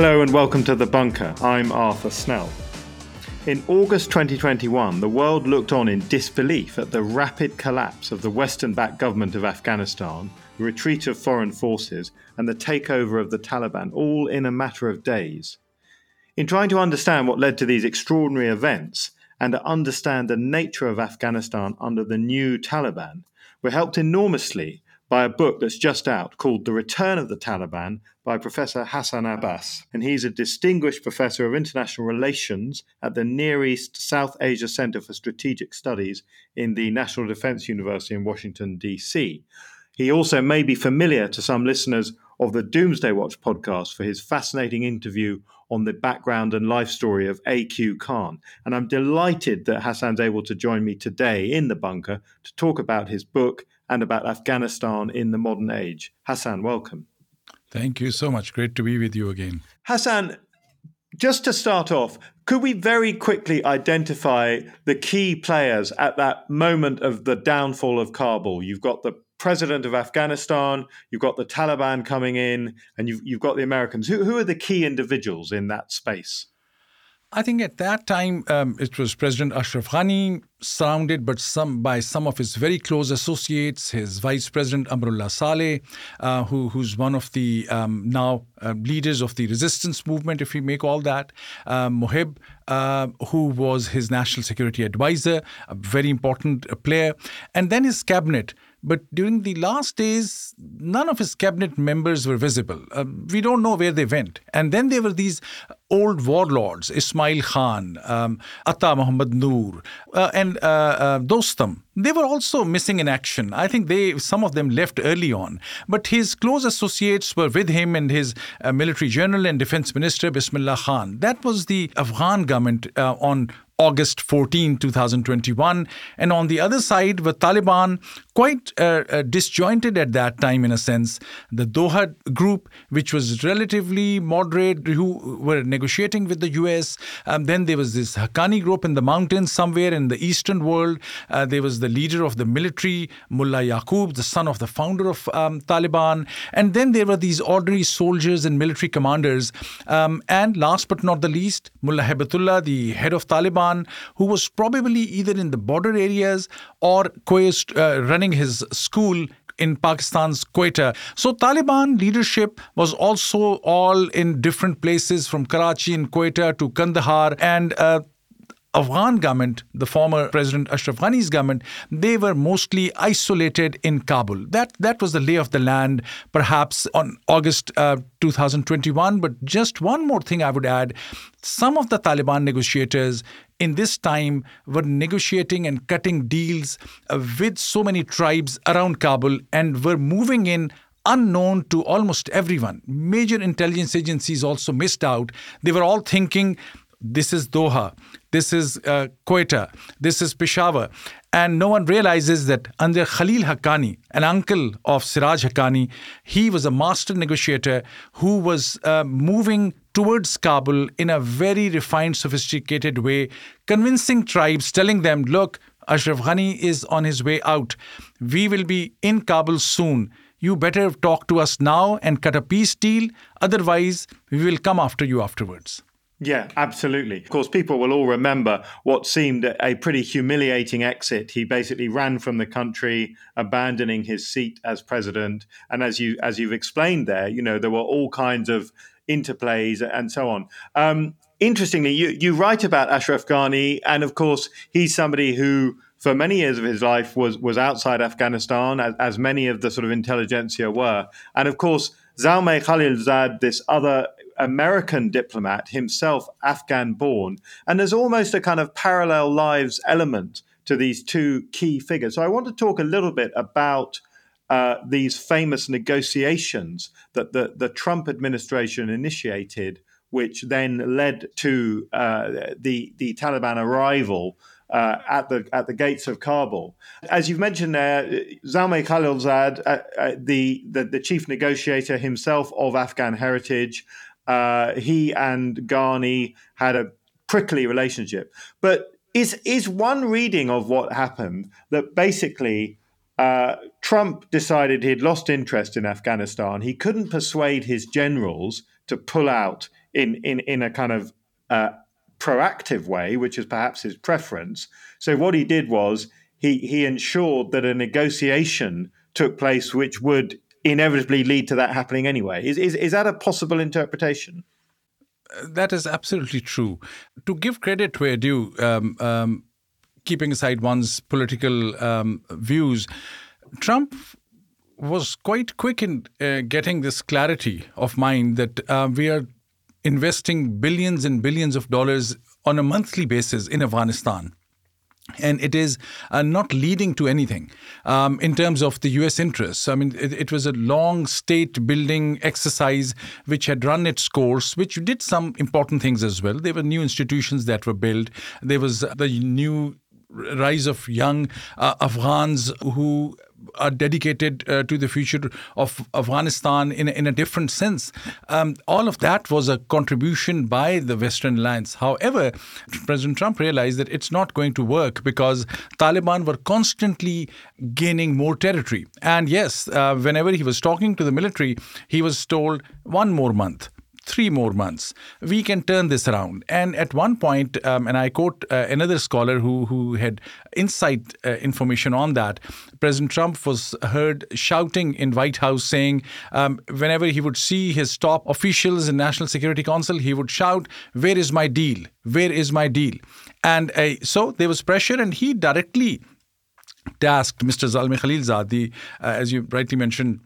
Hello and welcome to The Bunker. I'm Arthur Snell. In August 2021, the world looked on in disbelief at the rapid collapse of the Western backed government of Afghanistan, the retreat of foreign forces, and the takeover of the Taliban, all in a matter of days. In trying to understand what led to these extraordinary events and to understand the nature of Afghanistan under the new Taliban, we're helped enormously by a book that's just out called The Return of the Taliban by Professor Hassan Abbas. And he's a distinguished professor of international relations at the Near East South Asia Center for Strategic Studies in the National Defense University in Washington, D.C. He also may be familiar to some listeners of the Doomsday Watch podcast for his fascinating interview on the background and life story of A.Q. Khan. And I'm delighted that Hassan's able to join me today in the bunker to talk about his book and about Afghanistan in the modern age. Hassan, welcome. Thank you so much. Great to be with you again. Hassan, just to start off, could we very quickly identify the key players at that moment of the downfall of Kabul? You've got the president of Afghanistan, you've got the Taliban coming in, and you've, you've got the Americans. Who, who are the key individuals in that space? I think at that time um, it was President Ashraf Ghani, surrounded but some by some of his very close associates, his Vice President Amrullah Saleh, uh, who, who's one of the um, now uh, leaders of the resistance movement, if we make all that, uh, Mohib, who was his national security advisor, a very important uh, player, and then his cabinet. But during the last days, none of his cabinet members were visible. Uh, we don't know where they went. And then there were these old warlords, Ismail Khan, um, Atta Muhammad Noor, uh, and uh, uh, Dostum. They were also missing in action. I think they some of them left early on. But his close associates were with him and his uh, military general and defense minister, Bismillah Khan. That was the Afghan government uh, on August 14, 2021. And on the other side were Taliban, quite uh, uh, disjointed at that time in a sense. The Doha group, which was relatively moderate, who were negotiating with the US. Um, then there was this Haqqani group in the mountains somewhere in the eastern world. Uh, there was the leader of the military, Mullah Yaqub, the son of the founder of um, Taliban. And then there were these ordinary soldiers and military commanders. Um, and last but not the least, Mullah Hibatullah, the head of Taliban who was probably either in the border areas or uh, running his school in Pakistan's Quetta. So Taliban leadership was also all in different places from Karachi and Quetta to Kandahar and uh, Afghan government, the former President Ashraf Ghani's government, they were mostly isolated in Kabul. That that was the lay of the land, perhaps on August uh, 2021. But just one more thing I would add: some of the Taliban negotiators in this time were negotiating and cutting deals uh, with so many tribes around Kabul and were moving in unknown to almost everyone. Major intelligence agencies also missed out. They were all thinking this is Doha, this is uh, Quetta, this is Peshawar. And no one realizes that under Khalil Haqqani, an uncle of Siraj Haqqani, he was a master negotiator who was uh, moving towards Kabul in a very refined, sophisticated way, convincing tribes, telling them, look, Ashraf Ghani is on his way out. We will be in Kabul soon. You better talk to us now and cut a peace deal. Otherwise, we will come after you afterwards. Yeah, absolutely. Of course, people will all remember what seemed a pretty humiliating exit. He basically ran from the country, abandoning his seat as president. And as you as you've explained there, you know there were all kinds of interplays and so on. Um, interestingly, you you write about Ashraf Ghani, and of course, he's somebody who for many years of his life was was outside Afghanistan, as, as many of the sort of intelligentsia were, and of course. Zalmay Khalilzad, this other American diplomat, himself Afghan born. And there's almost a kind of parallel lives element to these two key figures. So I want to talk a little bit about uh, these famous negotiations that the, the Trump administration initiated, which then led to uh, the, the Taliban arrival uh, at the at the gates of Kabul. As you've mentioned there, Zalmay Khalilzad, uh, uh, the, the, the chief negotiator himself of Afghan heritage, uh, he and Ghani had a prickly relationship. But is is one reading of what happened that basically uh, Trump decided he'd lost interest in Afghanistan. He couldn't persuade his generals to pull out in in in a kind of uh, proactive way, which is perhaps his preference. So what he did was he he ensured that a negotiation took place, which would inevitably lead to that happening anyway. Is is, is that a possible interpretation? That is absolutely true. To give credit where due, um, um, keeping aside one's political um, views, Trump was quite quick in uh, getting this clarity of mind that uh, we are investing billions and billions of dollars on a monthly basis in Afghanistan. And it is uh, not leading to anything um, in terms of the US interests. I mean, it, it was a long state building exercise which had run its course, which did some important things as well. There were new institutions that were built, there was the new rise of young uh, Afghans who are dedicated uh, to the future of Afghanistan in in a different sense. Um, all of that was a contribution by the Western alliance. However, President Trump realized that it's not going to work because Taliban were constantly gaining more territory. And yes, uh, whenever he was talking to the military, he was told one more month three more months. We can turn this around. And at one point, um, and I quote uh, another scholar who, who had insight uh, information on that, President Trump was heard shouting in White House saying um, whenever he would see his top officials in National Security Council, he would shout, where is my deal? Where is my deal? And uh, so there was pressure and he directly tasked Mr. Zalmay Khalilzad, the, uh, as you rightly mentioned,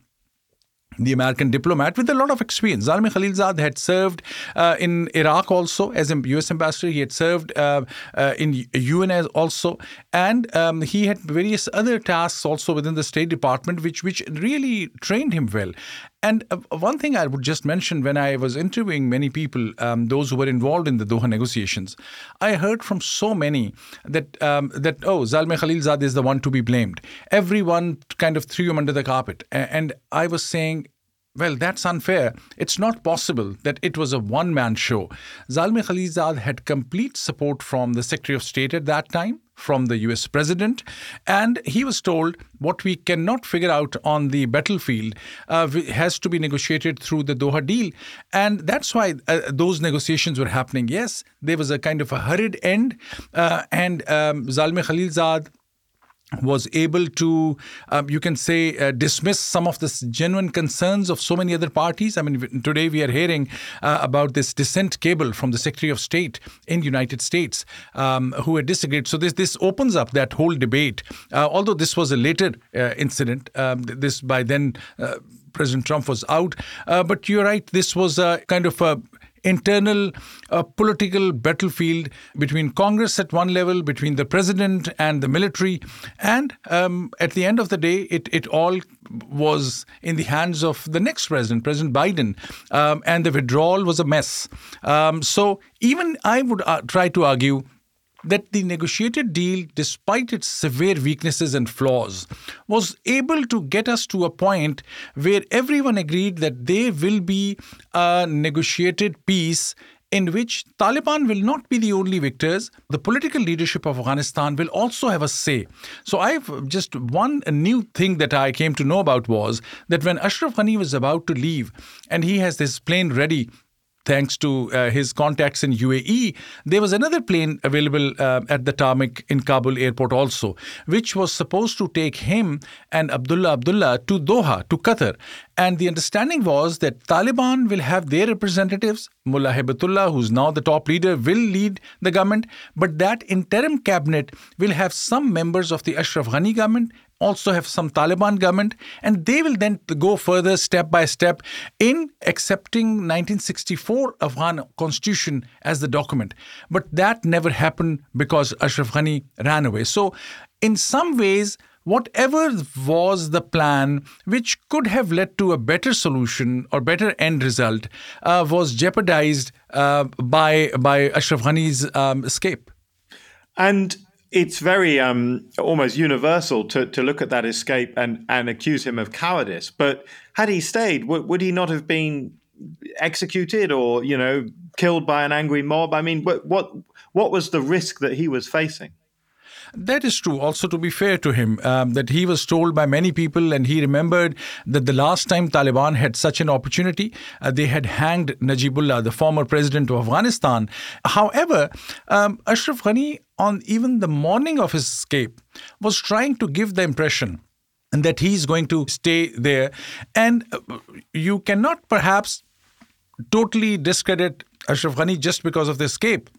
the American diplomat with a lot of experience. Zalmay Khalilzad had served uh, in Iraq also as a U.S. ambassador. He had served uh, uh, in UN as also, and um, he had various other tasks also within the State Department, which which really trained him well. And uh, one thing I would just mention when I was interviewing many people, um, those who were involved in the Doha negotiations, I heard from so many that um, that oh, Zalmay Khalilzad is the one to be blamed. Everyone kind of threw him under the carpet, and I was saying well, that's unfair. It's not possible that it was a one man show. Zalmay Khalilzad had complete support from the Secretary of State at that time, from the US President, and he was told what we cannot figure out on the battlefield uh, has to be negotiated through the Doha deal. And that's why uh, those negotiations were happening. Yes, there was a kind of a hurried end, uh, and um, Zalmay Khalilzad was able to, um, you can say, uh, dismiss some of the genuine concerns of so many other parties. I mean, today we are hearing uh, about this dissent cable from the Secretary of State in the United States um, who had disagreed. So this this opens up that whole debate. Uh, although this was a later uh, incident, um, this by then. Uh, President Trump was out. Uh, but you're right, this was a kind of a internal uh, political battlefield between Congress at one level, between the president and the military. And um, at the end of the day, it, it all was in the hands of the next president, President Biden. Um, and the withdrawal was a mess. Um, so even I would uh, try to argue that the negotiated deal, despite its severe weaknesses and flaws, was able to get us to a point where everyone agreed that there will be a negotiated peace in which Taliban will not be the only victors. The political leadership of Afghanistan will also have a say. So I've just one new thing that I came to know about was that when Ashraf Ghani was about to leave and he has this plane ready thanks to uh, his contacts in UAE, there was another plane available uh, at the tarmac in Kabul airport also, which was supposed to take him and Abdullah Abdullah to Doha, to Qatar. And the understanding was that Taliban will have their representatives. Mullah Hibatullah, who's now the top leader, will lead the government, but that interim cabinet will have some members of the Ashraf Ghani government also have some Taliban government, and they will then go further step by step in accepting 1964 Afghan constitution as the document. But that never happened because Ashraf Ghani ran away. So, in some ways, whatever was the plan which could have led to a better solution or better end result uh, was jeopardized uh, by by Ashraf Ghani's um, escape. And it's very um, almost universal to, to look at that escape and, and accuse him of cowardice. But had he stayed, w- would he not have been executed or you know killed by an angry mob? I mean, what what what was the risk that he was facing? That is true. Also, to be fair to him, um, that he was told by many people, and he remembered that the last time Taliban had such an opportunity, uh, they had hanged Najibullah, the former president of Afghanistan. However, um, Ashraf Ghani, on even the morning of his escape, was trying to give the impression that he's going to stay there. And uh, you cannot perhaps totally discredit Ashraf Ghani just because of the escape.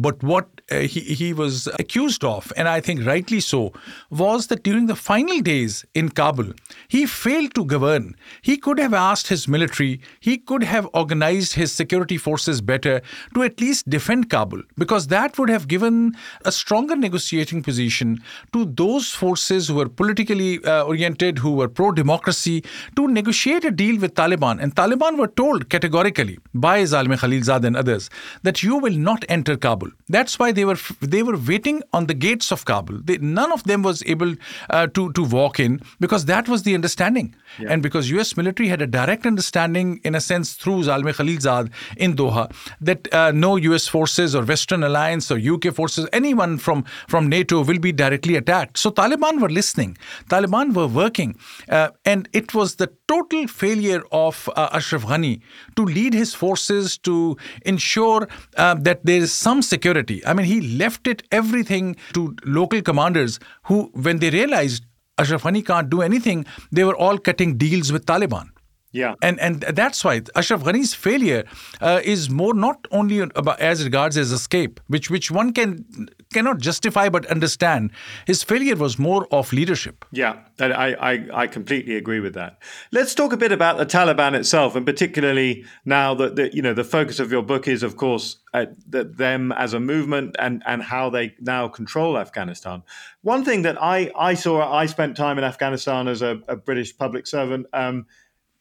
But what uh, he, he was accused of, and I think rightly so, was that during the final days in Kabul, he failed to govern. He could have asked his military, he could have organized his security forces better to at least defend Kabul, because that would have given a stronger negotiating position to those forces who were politically uh, oriented, who were pro democracy, to negotiate a deal with Taliban. And Taliban were told categorically by Zalmay Khalilzad and others that you will not enter Kabul. That's why they were they were waiting on the gates of Kabul. They, none of them was able uh, to to walk in because that was the understanding, yeah. and because U.S. military had a direct understanding, in a sense, through Zalmay Khalilzad in Doha, that uh, no U.S. forces or Western Alliance or UK forces, anyone from from NATO, will be directly attacked. So Taliban were listening, Taliban were working, uh, and it was the total failure of uh, Ashraf Ghani to lead his forces to ensure uh, that there is some security. I mean, he left it everything to local commanders who, when they realized Ashraf Ghani can't do anything, they were all cutting deals with Taliban. Yeah, and and that's why Ashraf Ghani's failure uh, is more not only about, as regards his escape, which which one can cannot justify but understand. His failure was more of leadership. Yeah, I, I I completely agree with that. Let's talk a bit about the Taliban itself, and particularly now that the, you know the focus of your book is, of course, uh, them as a movement and and how they now control Afghanistan. One thing that I I saw, I spent time in Afghanistan as a, a British public servant. Um,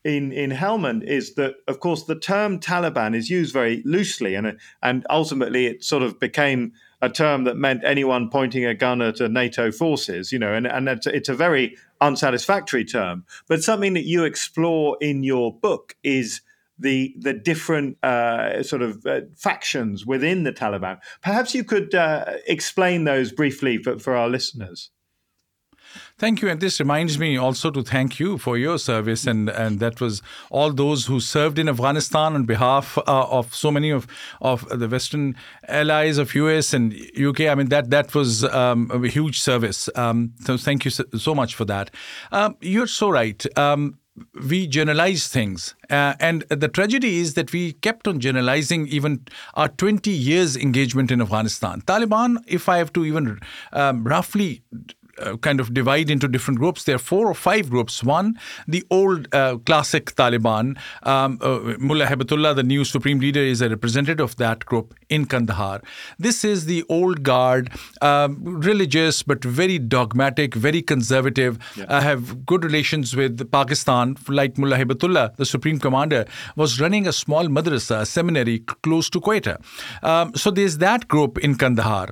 in in Helmand is that, of course, the term Taliban is used very loosely, and and ultimately it sort of became a term that meant anyone pointing a gun at a NATO forces, you know, and and it's, it's a very unsatisfactory term. But something that you explore in your book is the the different uh, sort of uh, factions within the Taliban. Perhaps you could uh, explain those briefly for, for our listeners. Thank you. And this reminds me also to thank you for your service. And, and that was all those who served in Afghanistan on behalf uh, of so many of, of the Western allies of US and UK. I mean, that, that was um, a huge service. Um, so thank you so, so much for that. Um, you're so right. Um, we generalize things. Uh, and the tragedy is that we kept on generalizing even our 20 years engagement in Afghanistan. Taliban, if I have to even um, roughly uh, kind of divide into different groups. There are four or five groups. One, the old uh, classic Taliban. Um, uh, Mullah Hibatullah, the new supreme leader, is a representative of that group in Kandahar. This is the old guard, um, religious but very dogmatic, very conservative. Yeah. Uh, have good relations with Pakistan. Like Mullah Hibatullah, the supreme commander, was running a small madrasa, a seminary close to Quetta. Um, so there's that group in Kandahar.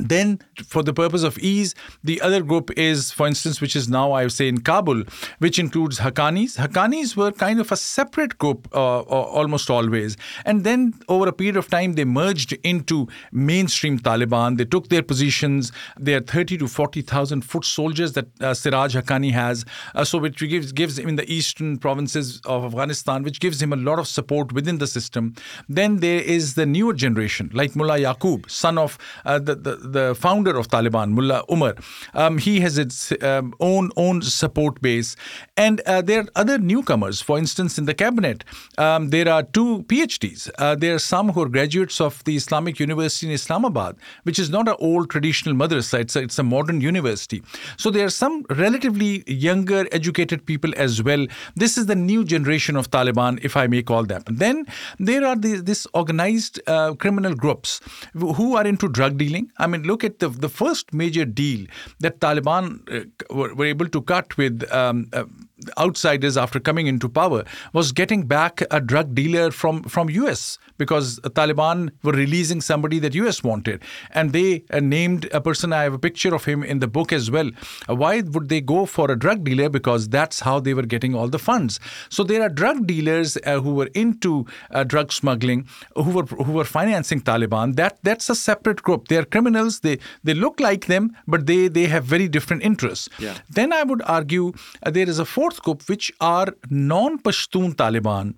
Then, for the purpose of ease, the other group is, for instance, which is now, I would say, in Kabul, which includes Haqqanis. Haqqanis were kind of a separate group uh, almost always. And then, over a period of time, they merged into mainstream Taliban. They took their positions. They are 30 to 40,000 foot soldiers that uh, Siraj Haqqani has. Uh, so, which gives, gives him in the eastern provinces of Afghanistan, which gives him a lot of support within the system. Then there is the newer generation, like Mullah Yaqub, son of uh, the, the the founder of Taliban, Mullah Umar. Um, he has its um, own own support base, and uh, there are other newcomers. For instance, in the cabinet, um, there are two PhDs. Uh, there are some who are graduates of the Islamic University in Islamabad, which is not an old traditional madrasa. It's a, it's a modern university. So there are some relatively younger, educated people as well. This is the new generation of Taliban, if I may call them. Then there are these, organized uh, criminal groups who are into drug dealing. I mean mean, look at the the first major deal that Taliban uh, were, able to cut with um, uh, outsiders after coming into power was getting back a drug dealer from from US because Taliban were releasing somebody that US wanted. And they uh, named a person. I have a picture of him in the book as well. Uh, why would they go for a drug dealer? Because that's how they were getting all the funds. So there are drug dealers uh, who were into uh, drug smuggling who were who were financing Taliban. That that's a separate group. They are criminals. They they look like them but they they have very different interests. Yeah. then I would argue uh, there is a fourth group which are non-Pashtun Taliban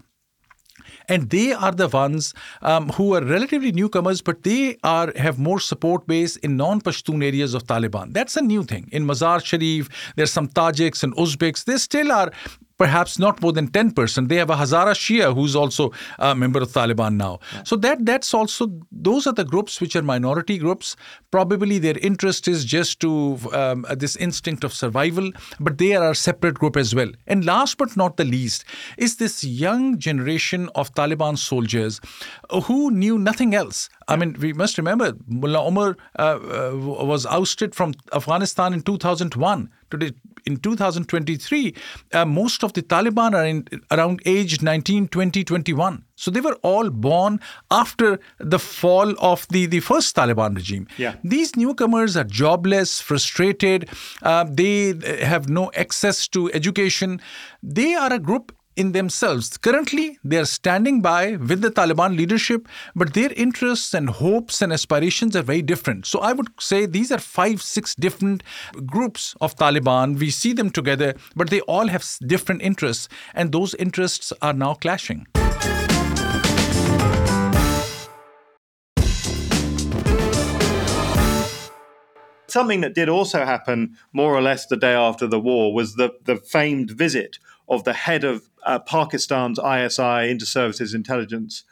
and they are the ones um, who are relatively newcomers, but they are have more support base in non-Pashtun areas of Taliban. That's a new thing. In Mazar Sharif, there's some Tajiks and Uzbeks. They still are perhaps not more than 10%. They have a Hazara Shia who's also a member of Taliban now. Yeah. So that that's also those are the groups which are minority groups. Probably their interest is just to um, this instinct of survival, but they are a separate group as well. And last but not the least is this young generation of Taliban soldiers who knew nothing else. I mean, we must remember Mullah Omar uh, uh, was ousted from Afghanistan in 2001. Today, in 2023, uh, most of the Taliban are in, around age 19, 20, 21. So they were all born after the fall of the, the first Taliban regime. Yeah. These newcomers are jobless, frustrated, uh, they have no access to education. They are a group in themselves. Currently, they are standing by with the Taliban leadership, but their interests and hopes and aspirations are very different. So I would say these are five, six different groups of Taliban. We see them together, but they all have different interests, and those interests are now clashing. Something that did also happen more or less the day after the war was the, the famed visit of the head of uh, Pakistan's ISI, Inter-Services Intelligence.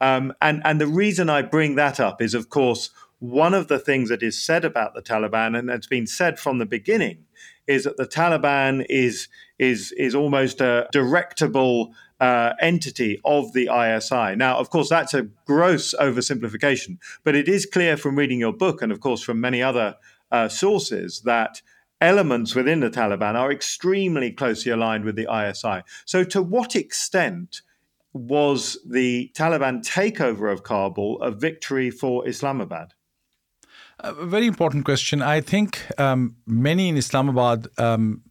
Um, and, and the reason I bring that up is, of course, one of the things that is said about the Taliban, and it's been said from the beginning, is that the Taliban is is is almost a directable uh, entity of the ISI. Now, of course, that's a gross oversimplification, but it is clear from reading your book, and of course from many other uh, sources, that elements within the Taliban are extremely closely aligned with the ISI. So, to what extent was the Taliban takeover of Kabul a victory for Islamabad? A very important question. I think um, many in Islamabad um,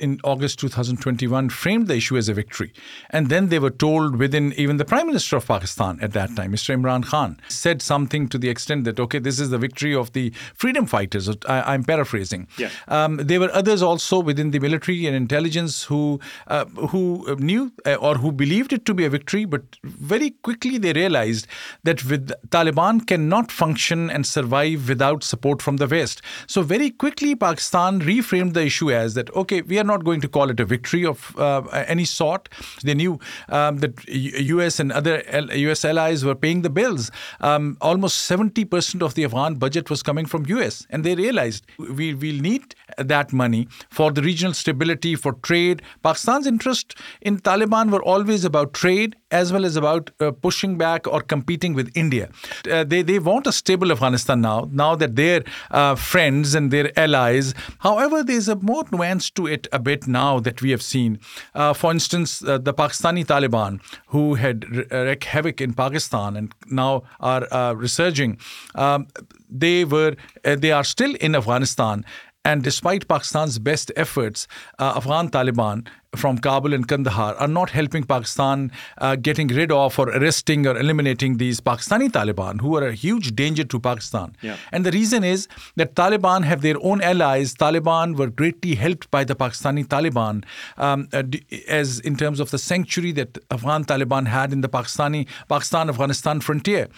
in August 2021 framed the issue as a victory. And then they were told within even the Prime Minister of Pakistan at that time, Mr. Imran Khan, said something to the extent that, okay, this is the victory of the freedom fighters. I, am paraphrasing. Yeah. Um, there were others also within the military and intelligence who, uh, who knew uh, or who believed it to be a victory, but very quickly they realized that with Taliban cannot function and survive without support from the West. So very quickly Pakistan reframed the issue as that, okay, we are not going to call it a victory of uh, any sort. They knew um, that U.S. and other U.S. allies were paying the bills. Um, almost 70% of the Afghan budget was coming from U.S. And they realized we will need that money for the regional stability, for trade. Pakistan's interest in Taliban were always about trade as well as about uh, pushing back or competing with India. Uh, they, they want a stable Afghanistan now, now that their uh, friends and their allies. However, there's a more nuance to it a bit now that we have seen. Uh, for instance, uh, the Pakistani Taliban, who had wreaked havoc in Pakistan and now are uh, resurging, um, they were they are still in Afghanistan. And despite Pakistan's best efforts, Afghan Taliban from Kabul and Kandahar are not helping Pakistan uh, getting rid of or arresting or eliminating these Pakistani Taliban who are a huge danger to Pakistan. Yeah. And the reason is that Taliban have their own allies. Taliban were greatly helped by the Pakistani Taliban um, uh, as in terms of the sanctuary that Afghan Taliban had in the Pakistani Pakistan Afghanistan frontier.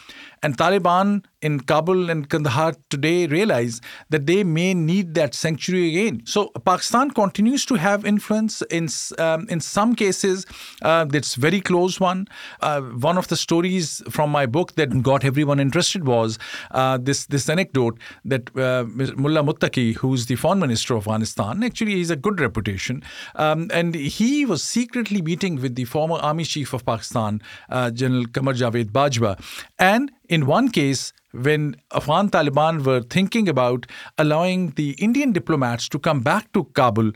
And Taliban in Kabul and Kandahar today realize that they may need that sanctuary again. So Pakistan continues to have influence in um, in some cases uh, that's very close one. Uh, one of the stories from my book that got everyone interested was uh, this this anecdote that uh, Mullah Muttaqi, who's the foreign minister of Afghanistan, actually he's a good reputation, um, and he was secretly meeting with the former army chief of Pakistan, uh, General Qamar Javed Bajwa, and In one case, when Afghan Taliban were thinking about allowing the Indian diplomats to come back to Kabul,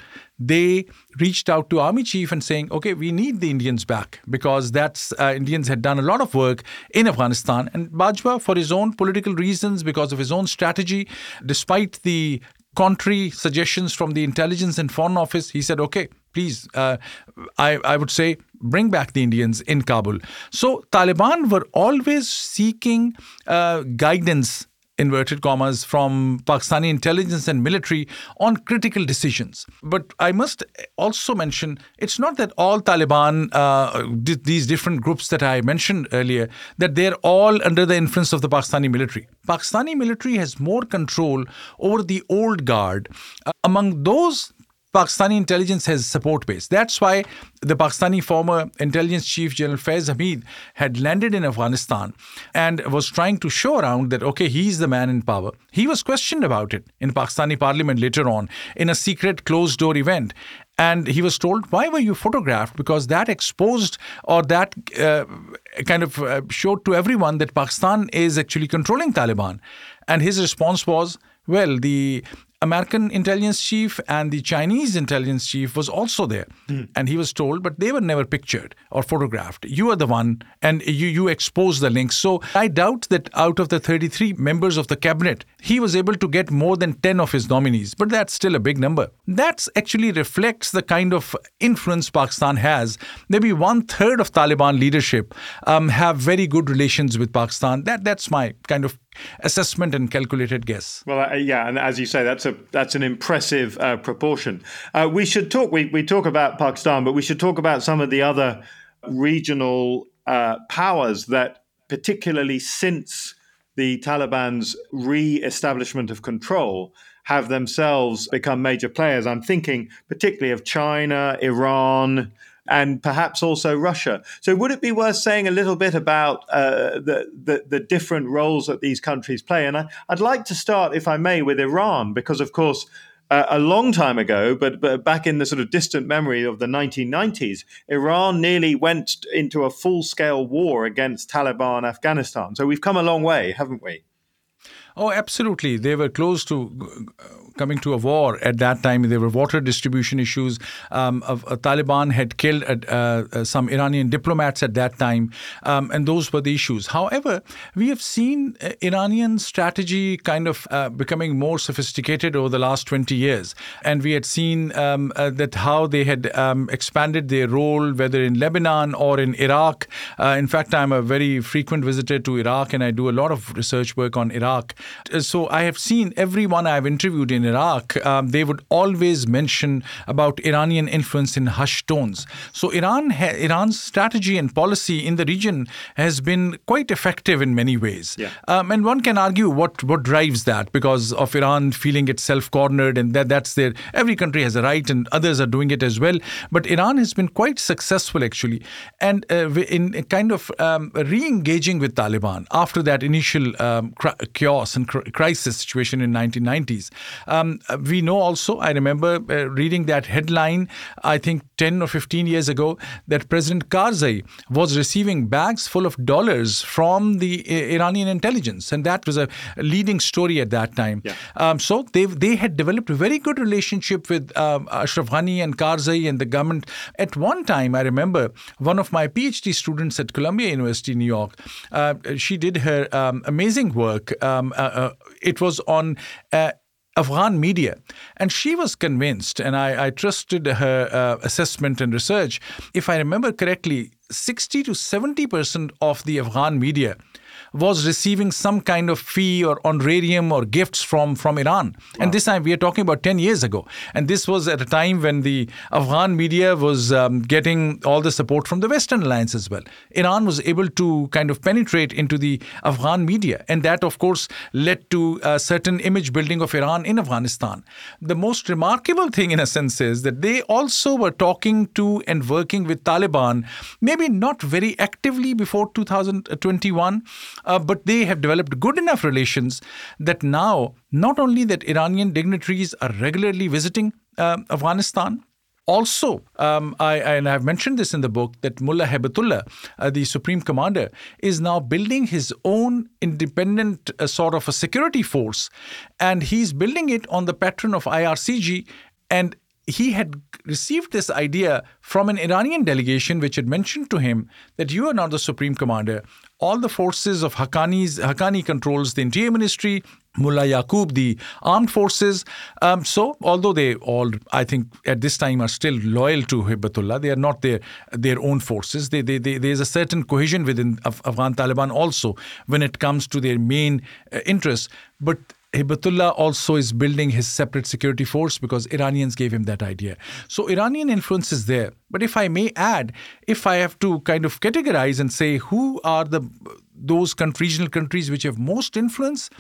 they reached out to army chief and saying, "Okay, we need the Indians back because that's uh, Indians had done a lot of work in Afghanistan." And Bajwa, for his own political reasons, because of his own strategy, despite the contrary suggestions from the intelligence and foreign office, he said, "Okay, please, uh, I, I would say bring back the Indians in Kabul. So Taliban were always seeking uh, guidance inverted commas from Pakistani intelligence and military on critical decisions. But I must also mention it's not that all Taliban, uh, these different groups that I mentioned earlier, that they're all under the influence of the Pakistani military. Pakistani military has more control over the old guard. Uh, among those Pakistani intelligence has support base. That's why the Pakistani former intelligence chief General Faiz Hamid had landed in Afghanistan and was trying to show around that okay, he's the man in power. He was questioned about it in Pakistani parliament later on in a secret closed door event. And he was told, Why were you photographed? Because that exposed or that uh, kind of uh, showed to everyone that Pakistan is actually controlling Taliban. And his response was, well, the American intelligence chief and the Chinese intelligence chief was also there. Mm. And he was told, but they were never pictured or photographed. You are the one, and you, you expose the links. So I doubt that out of the 33 members of the cabinet, he was able to get more than 10 of his nominees. But that's still a big number. That actually reflects the kind of influence Pakistan has. Maybe one third of Taliban leadership um, have very good relations with Pakistan. That That's my kind of assessment and calculated guess. Well, uh, yeah, and as you say, that's a that's an impressive uh, proportion. Uh, we should talk. We we talk about Pakistan, but we should talk about some of the other regional uh, powers that, particularly since the Taliban's re-establishment of control, have themselves become major players. I'm thinking particularly of China, Iran and perhaps also Russia. So, would it be worth saying a little bit about uh, the, the, the different roles that these countries play? And I, would like to start, if I may, with Iran, because of course. Uh, a long time ago, but, but back in the sort of distant memory of the 1990s, Iran nearly went into a full scale war against Taliban Afghanistan. So we've come a long way, haven't we? Oh, absolutely. They were close to coming to a war at that time. There were water distribution issues. Um, uh, Taliban had killed uh, uh, some Iranian diplomats at that time, um, and those were the issues. However, we have seen uh, Iranian strategy kind of uh, becoming more sophisticated over the last 20 years. And we had seen um, uh, that how they had um, expanded their role, whether in Lebanon or in Iraq. in fact, I'm a very frequent visitor to Iraq, and I do a lot of research work on Iraq. So I have seen everyone I've interviewed in in Iraq, um, they would always mention about Iranian influence in hushed tones. So Iran, ha- Iran's strategy and policy in the region has been quite effective in many ways. Yeah. Um, and one can argue what what drives that because of Iran feeling itself cornered and that that's their every country has a right and others are doing it as well. But Iran has been quite successful actually, and uh, in kind of um, re-engaging with Taliban after that initial um, chaos and crisis situation in 1990s. Um, we know also, I remember uh, reading that headline, I think 10 or 15 years ago, that President Karzai was receiving bags full of dollars from the Iranian intelligence. And that was a leading story at that time. Yeah. Um, so they, they had developed a very good relationship with um, Ashraf Ghani and Karzai and the government. At one time, I remember one of my PhD students at Columbia University, New York, uh, she did her um, amazing work. Um, uh, uh, it was on uh, Afghan media. And she was convinced, and I, I trusted her uh, assessment and research. If I remember correctly, 60 to 70% of the Afghan media was receiving some kind of fee or honorarium or gifts from, from Iran. Wow. And this time we are talking about 10 years ago. And this was at a time when the Afghan media was um, getting all the support from the Western alliance as well. Iran was able to kind of penetrate into the Afghan media. And that, of course, led to a certain image building of Iran in Afghanistan. The most remarkable thing, in a sense, is that they also were talking to and working with Taliban, maybe not very actively before 2021, uh, but they have developed good enough relations that now not only that Iranian dignitaries are regularly visiting uh, Afghanistan, Also, um, I, and I've mentioned this in the book that Mullah Haibatullah, uh, the supreme commander, is now building his own independent uh, sort of a security force, and he's building it on the pattern of IRCG. And he had received this idea from an Iranian delegation, which had mentioned to him that you are not the supreme commander. All the forces of Haqqani's, Haqqani controls the interior ministry, Mullah Yaqub, the armed forces. Um, so, although they all, I think, at this time are still loyal to Hibatullah, they are not their their own forces. They, they, they, there's a certain cohesion within Af- Afghan Taliban also when it comes to their main uh, interests. But Hibatullah also is building his separate security force because Iranians gave him that idea. So Iranian influence is there. But if I may add, if I have to kind of categorize and say who are the those regional countries which have most influence,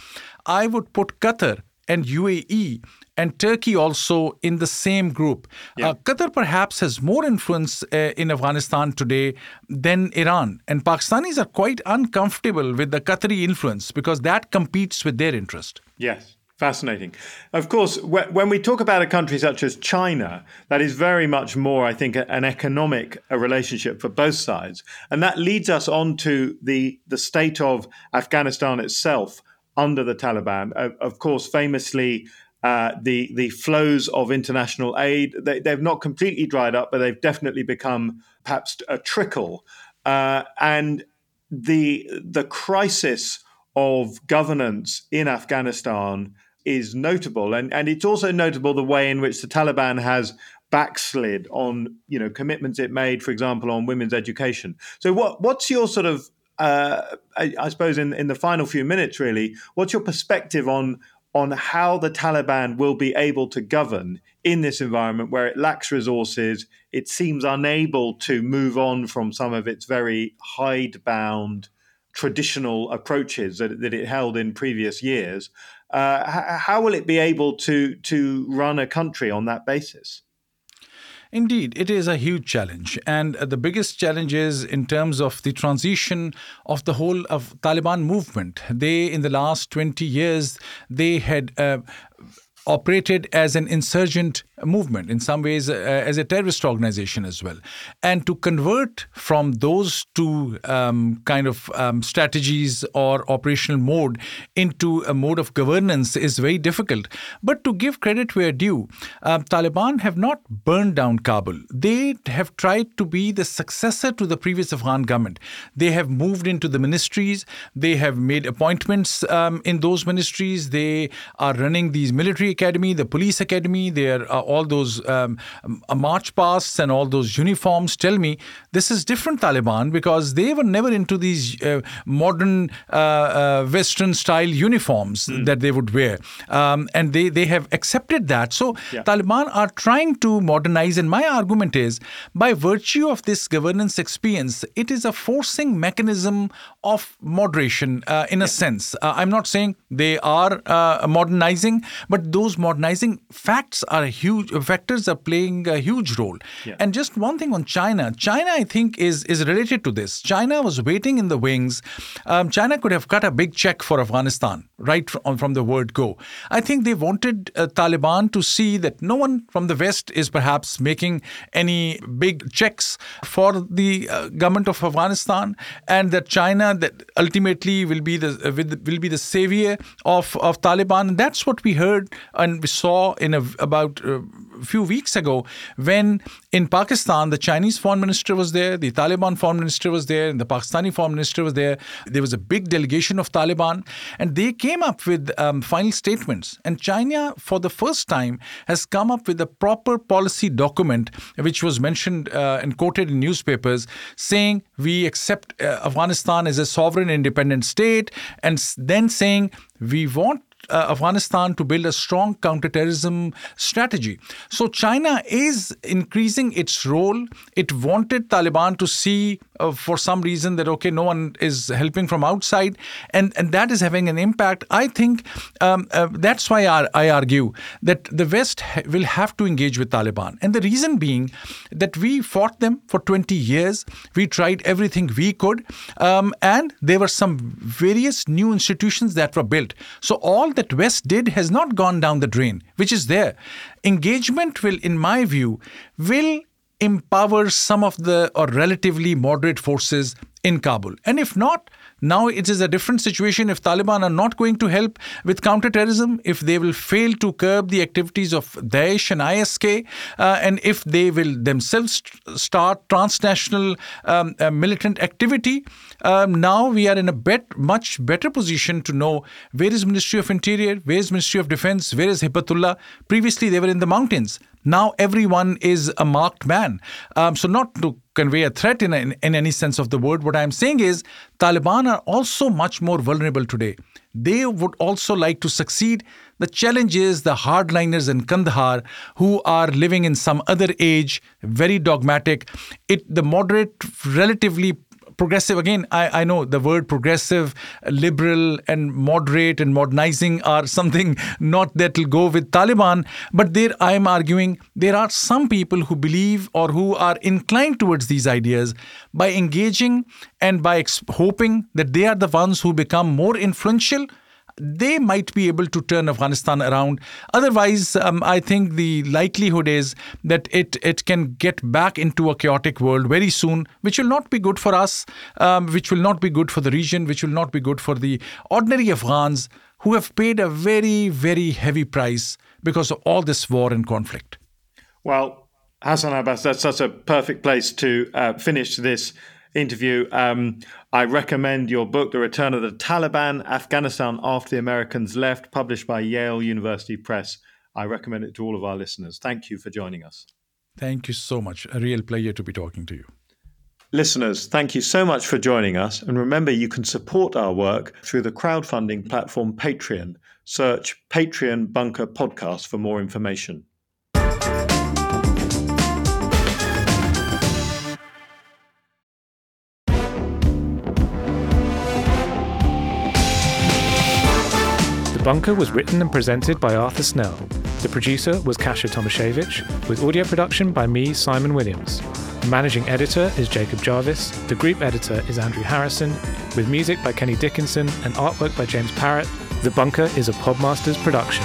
I would put Qatar and UAE and Turkey also in the same group. Yeah. Uh, Qatar perhaps has more influence uh, in Afghanistan today than Iran. And Pakistanis are quite uncomfortable with the Qatari influence because that competes with their interest. Yes. Fascinating. Of course, when we talk about a country such as China, that is very much more, I think, an economic relationship for both sides. And that leads us on to the, the state of Afghanistan itself under the Taliban. Of course, famously, uh, the the flows of international aid they, have not completely dried up, but they've definitely become perhaps a trickle. Uh, and the the crisis of governance in Afghanistan is notable, and and it's also notable the way in which the Taliban has backslid on you know commitments it made, for example, on women's education. So what what's your sort of uh, I, I, suppose in in the final few minutes, really, what's your perspective on on how the Taliban will be able to govern in this environment where it lacks resources, it seems unable to move on from some of its very hidebound traditional approaches that, that it held in previous years. Uh, how will it be able to to run a country on that basis? Indeed, it is a huge challenge. And the biggest challenge is in terms of the transition of the whole of Taliban movement. They, in the last 20 years, they had uh, operated as an insurgent movement, in some ways uh, as a terrorist organization as well. And to convert from those two um, kind of um, strategies or operational mode into a mode of governance is very difficult. But to give credit where due, uh, Taliban have not burned down Kabul. They have tried to be the successor to the previous Afghan government. They have moved into the ministries, they have made appointments um, in those ministries, they are running these military academy, the police academy, there are all those um, march pasts and all those uniforms tell me this is different Taliban because they were never into these uh, modern uh, uh, Western style uniforms mm. that they would wear. Um, and they, they have accepted that. So yeah. Taliban are trying to modernize. And my argument is by virtue of this governance experience, it is a forcing mechanism of moderation uh, in a sense. Uh, I'm not saying they are uh, modernizing, but those modernizing facts are huge factors are playing a huge role. Yeah. And just one thing on China, China I think is is related to this. China was waiting in the wings. Um, China could have cut a big check for Afghanistan right from, from the word go. I think they wanted uh, Taliban to see that no one from the West is perhaps making any big checks for the uh, government of Afghanistan, and that China that ultimately will be the uh, will be the savior of of Taliban. That's what we heard and we saw in a, about uh, few weeks ago when in Pakistan the Chinese foreign minister was there, the Taliban foreign minister was there, and the Pakistani foreign minister was there. There was a big delegation of Taliban, and they came up with um, final statements. And China, for the first time, has come up with a proper policy document, which was mentioned uh, and quoted in newspapers, saying we accept uh, Afghanistan as a sovereign independent state, and then saying we want uh, Afghanistan to build a strong counterterrorism strategy. So China is increasing its role. It wanted Taliban to see, uh, for some reason, that okay, no one is helping from outside, and and that is having an impact. I think um, uh, that's why I, I, argue that the West will have to engage with Taliban, and the reason being that we fought them for 20 years. We tried everything we could, um, and there were some various new institutions that were built. So all that West did has not gone down the drain, which is there. Engagement will, in my view, will empower some of the or relatively moderate forces in Kabul. And if not, now it is a different situation if Taliban are not going to help with counterterrorism, if they will fail to curb the activities of Daesh and ISK, uh, and if they will themselves start transnational um, uh, militant activity. Um, now we are in a bet, much better position to know where is Ministry of Interior, where is Ministry of Defense, where is Haibatullah. Previously, they were in the mountains. Now everyone is a marked man. Um, so, not to convey a threat in, in, in any sense of the word, what I'm saying is Taliban are also much more vulnerable today. They would also like to succeed. The challenge is the hardliners in Kandahar who are living in some other age, very dogmatic. It the moderate, relatively progressive again I, I know the word progressive liberal and moderate and modernizing are something not that will go with taliban but there i am arguing there are some people who believe or who are inclined towards these ideas by engaging and by ex- hoping that they are the ones who become more influential they might be able to turn Afghanistan around. Otherwise, um, I think the likelihood is that it it can get back into a chaotic world very soon, which will not be good for us, um, which will not be good for the region, which will not be good for the ordinary Afghans who have paid a very very heavy price because of all this war and conflict. Well, Hassan Abbas, that's such a perfect place to uh, finish this interview. Um, I recommend your book, The Return of the Taliban Afghanistan After the Americans Left, published by Yale University Press. I recommend it to all of our listeners. Thank you for joining us. Thank you so much. A real pleasure to be talking to you. Listeners, thank you so much for joining us. And remember, you can support our work through the crowdfunding platform Patreon. Search Patreon Bunker Podcast for more information. The bunker was written and presented by Arthur Snell. The producer was Kasia Tomasiewicz, with audio production by me, Simon Williams. The managing editor is Jacob Jarvis. The group editor is Andrew Harrison, with music by Kenny Dickinson and artwork by James Parrott. The Bunker is a Podmasters production.